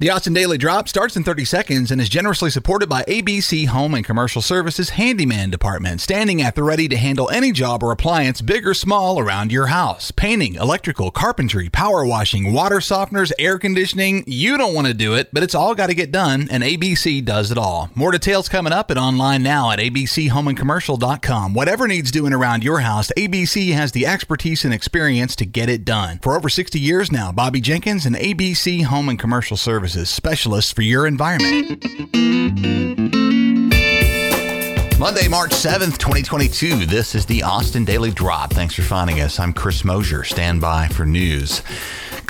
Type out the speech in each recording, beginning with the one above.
The Austin Daily Drop starts in 30 seconds and is generously supported by ABC Home and Commercial Services Handyman Department, standing at the ready to handle any job or appliance, big or small, around your house. Painting, electrical, carpentry, power washing, water softeners, air conditioning. You don't want to do it, but it's all got to get done, and ABC does it all. More details coming up and online now at abchomeandcommercial.com. Whatever needs doing around your house, ABC has the expertise and experience to get it done. For over 60 years now, Bobby Jenkins and ABC Home and Commercial Services Services, specialists for your environment. Monday, March 7th, 2022. This is the Austin Daily Drop. Thanks for finding us. I'm Chris Mosier. Stand by for news.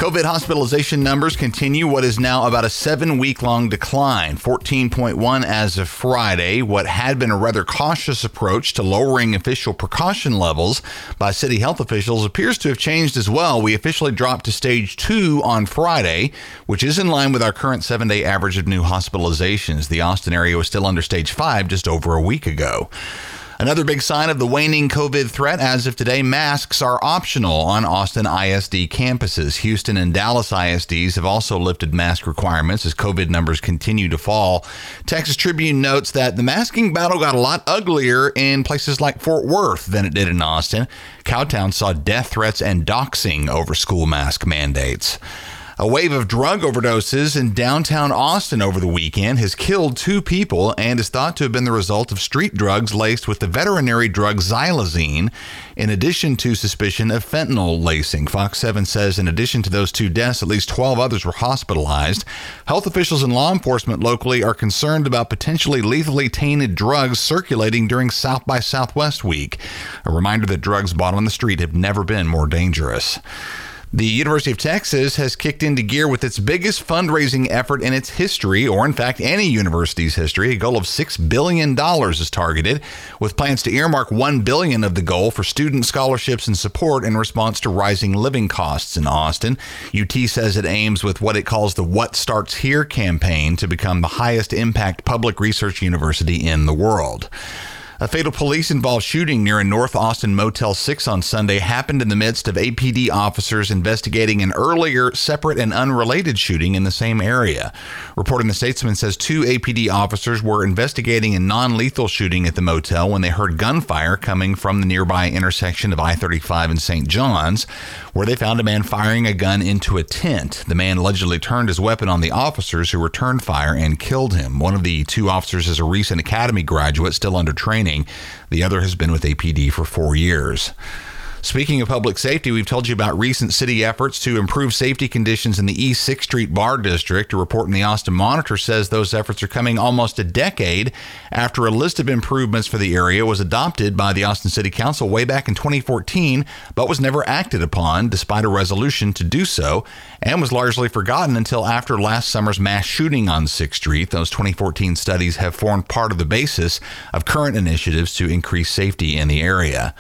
COVID hospitalization numbers continue what is now about a seven week long decline, 14.1 as of Friday. What had been a rather cautious approach to lowering official precaution levels by city health officials appears to have changed as well. We officially dropped to stage two on Friday, which is in line with our current seven day average of new hospitalizations. The Austin area was still under stage five just over a week ago. Another big sign of the waning COVID threat as of today masks are optional on Austin ISD campuses. Houston and Dallas ISDs have also lifted mask requirements as COVID numbers continue to fall. Texas Tribune notes that the masking battle got a lot uglier in places like Fort Worth than it did in Austin. Cowtown saw death threats and doxing over school mask mandates. A wave of drug overdoses in downtown Austin over the weekend has killed two people and is thought to have been the result of street drugs laced with the veterinary drug xylazine, in addition to suspicion of fentanyl lacing. Fox 7 says in addition to those two deaths, at least 12 others were hospitalized. Health officials and law enforcement locally are concerned about potentially lethally tainted drugs circulating during South by Southwest week. A reminder that drugs bought on the street have never been more dangerous. The University of Texas has kicked into gear with its biggest fundraising effort in its history, or in fact, any university's history. A goal of $6 billion is targeted, with plans to earmark 1 billion of the goal for student scholarships and support in response to rising living costs in Austin. UT says it aims with what it calls the What Starts Here campaign to become the highest impact public research university in the world. A fatal police involved shooting near a North Austin Motel 6 on Sunday happened in the midst of APD officers investigating an earlier separate and unrelated shooting in the same area. Reporting the Statesman says two APD officers were investigating a non lethal shooting at the motel when they heard gunfire coming from the nearby intersection of I 35 and St. John's, where they found a man firing a gun into a tent. The man allegedly turned his weapon on the officers who returned fire and killed him. One of the two officers is a recent academy graduate still under training training. The other has been with APD for four years. Speaking of public safety, we've told you about recent city efforts to improve safety conditions in the East 6th Street Bar District. A report in the Austin Monitor says those efforts are coming almost a decade after a list of improvements for the area was adopted by the Austin City Council way back in 2014, but was never acted upon despite a resolution to do so, and was largely forgotten until after last summer's mass shooting on 6th Street. Those 2014 studies have formed part of the basis of current initiatives to increase safety in the area.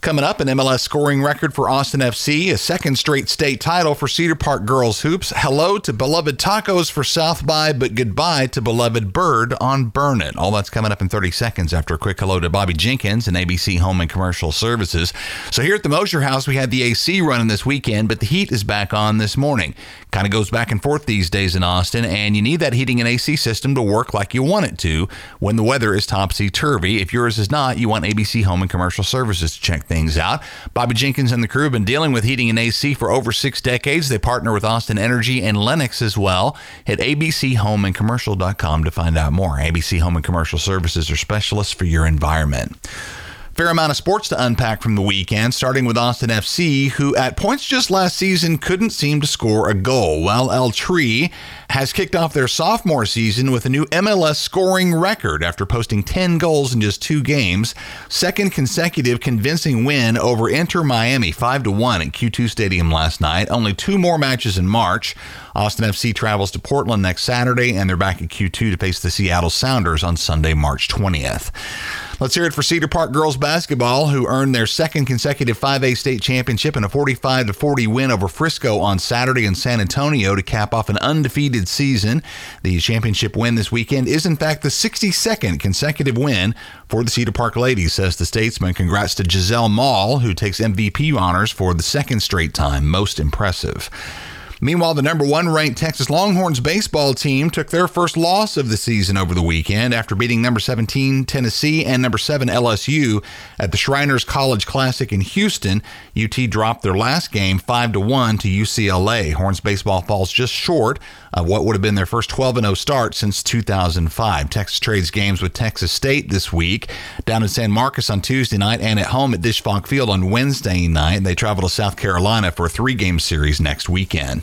Coming up, an MLS scoring record for Austin FC, a second straight state title for Cedar Park Girls Hoops. Hello to beloved tacos for South by, but goodbye to beloved bird on Burnet. All that's coming up in 30 seconds after a quick hello to Bobby Jenkins and ABC Home and Commercial Services. So here at the Mosier House, we had the AC running this weekend, but the heat is back on this morning. Kind of goes back and forth these days in Austin, and you need that heating and AC system to work like you want it to when the weather is topsy turvy. If yours is not, you want ABC Home and Commercial Services to check things out. Bobby Jenkins and the crew have been dealing with heating and AC for over six decades. They partner with Austin Energy and Lennox as well. Hit abchomeandcommercial.com to find out more. ABC Home and Commercial Services are specialists for your environment. Fair amount of sports to unpack from the weekend, starting with Austin FC, who at points just last season couldn't seem to score a goal. While El Tree has kicked off their sophomore season with a new MLS scoring record after posting 10 goals in just two games. Second consecutive convincing win over Inter Miami 5 to 1 at Q2 Stadium last night. Only two more matches in March. Austin FC travels to Portland next Saturday, and they're back at Q2 to face the Seattle Sounders on Sunday, March 20th. Let's hear it for Cedar Park girls basketball, who earned their second consecutive 5A state championship in a 45 40 win over Frisco on Saturday in San Antonio to cap off an undefeated season. The championship win this weekend is, in fact, the 62nd consecutive win for the Cedar Park ladies, says the statesman. Congrats to Giselle Mall, who takes MVP honors for the second straight time. Most impressive. Meanwhile, the number one ranked Texas Longhorns baseball team took their first loss of the season over the weekend after beating number 17 Tennessee and number 7 LSU at the Shriners College Classic in Houston. UT dropped their last game 5 to 1 to UCLA. Horns baseball falls just short of what would have been their first 12 0 start since 2005. Texas trades games with Texas State this week down in San Marcos on Tuesday night and at home at Disch Falk Field on Wednesday night. They travel to South Carolina for a three game series next weekend.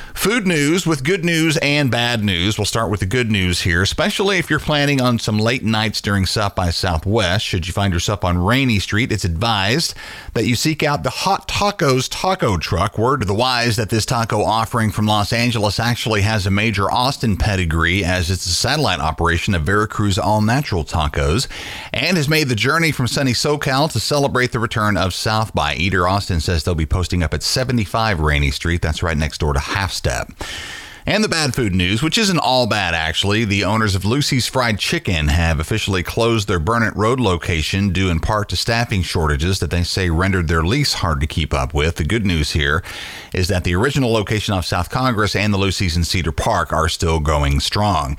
Food news with good news and bad news. We'll start with the good news here, especially if you're planning on some late nights during South by Southwest. Should you find yourself on Rainey Street, it's advised that you seek out the Hot Tacos taco truck. Word to the wise that this taco offering from Los Angeles actually has a major Austin pedigree as it's a satellite operation of Veracruz All Natural Tacos and has made the journey from sunny SoCal to celebrate the return of South by. Eater Austin says they'll be posting up at 75 Rainey Street. That's right next door to Half step. And the bad food news, which isn't all bad actually. The owners of Lucy's Fried Chicken have officially closed their Burnet Road location due in part to staffing shortages that they say rendered their lease hard to keep up with. The good news here is that the original location off South Congress and the Lucy's in Cedar Park are still going strong.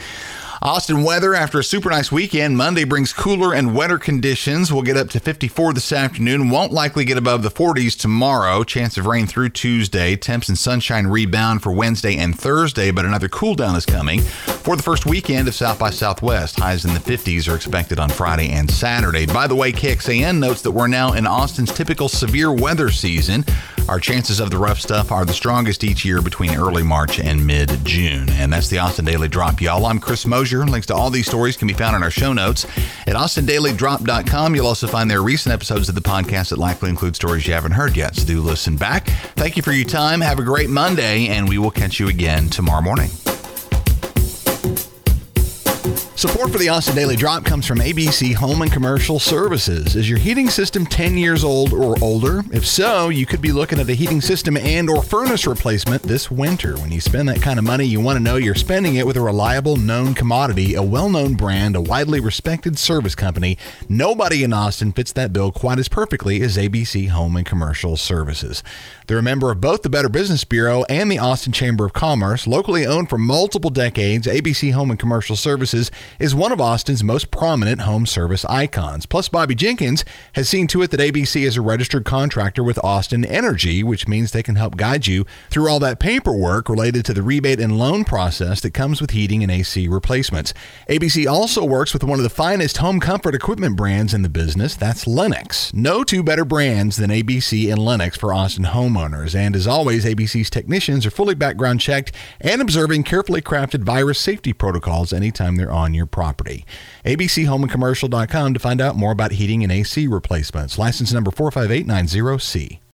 Austin weather after a super nice weekend. Monday brings cooler and wetter conditions. We'll get up to 54 this afternoon. Won't likely get above the 40s tomorrow. Chance of rain through Tuesday. Temps and sunshine rebound for Wednesday and Thursday, but another cool down is coming for the first weekend of South by Southwest. Highs in the 50s are expected on Friday and Saturday. By the way, KXAN notes that we're now in Austin's typical severe weather season. Our chances of the rough stuff are the strongest each year between early March and mid June. And that's the Austin Daily Drop, y'all. I'm Chris Mosier. Links to all these stories can be found in our show notes at austindailydrop.com. You'll also find their recent episodes of the podcast that likely include stories you haven't heard yet. So do listen back. Thank you for your time. Have a great Monday, and we will catch you again tomorrow morning. Support for the Austin Daily Drop comes from ABC Home and Commercial Services. Is your heating system 10 years old or older? If so, you could be looking at a heating system and or furnace replacement this winter. When you spend that kind of money, you want to know you're spending it with a reliable, known commodity, a well-known brand, a widely respected service company. Nobody in Austin fits that bill quite as perfectly as ABC Home and Commercial Services. They're a member of both the Better Business Bureau and the Austin Chamber of Commerce. Locally owned for multiple decades, ABC Home and Commercial Services is one of Austin's most prominent home service icons. Plus, Bobby Jenkins has seen to it that ABC is a registered contractor with Austin Energy, which means they can help guide you through all that paperwork related to the rebate and loan process that comes with heating and AC replacements. ABC also works with one of the finest home comfort equipment brands in the business. That's Lennox. No two better brands than ABC and Lennox for Austin homeowners. And as always, ABC's technicians are fully background checked and observing carefully crafted virus safety protocols anytime they're on your property. ABCHomeandCommercial.com to find out more about heating and AC replacements. License number 45890C.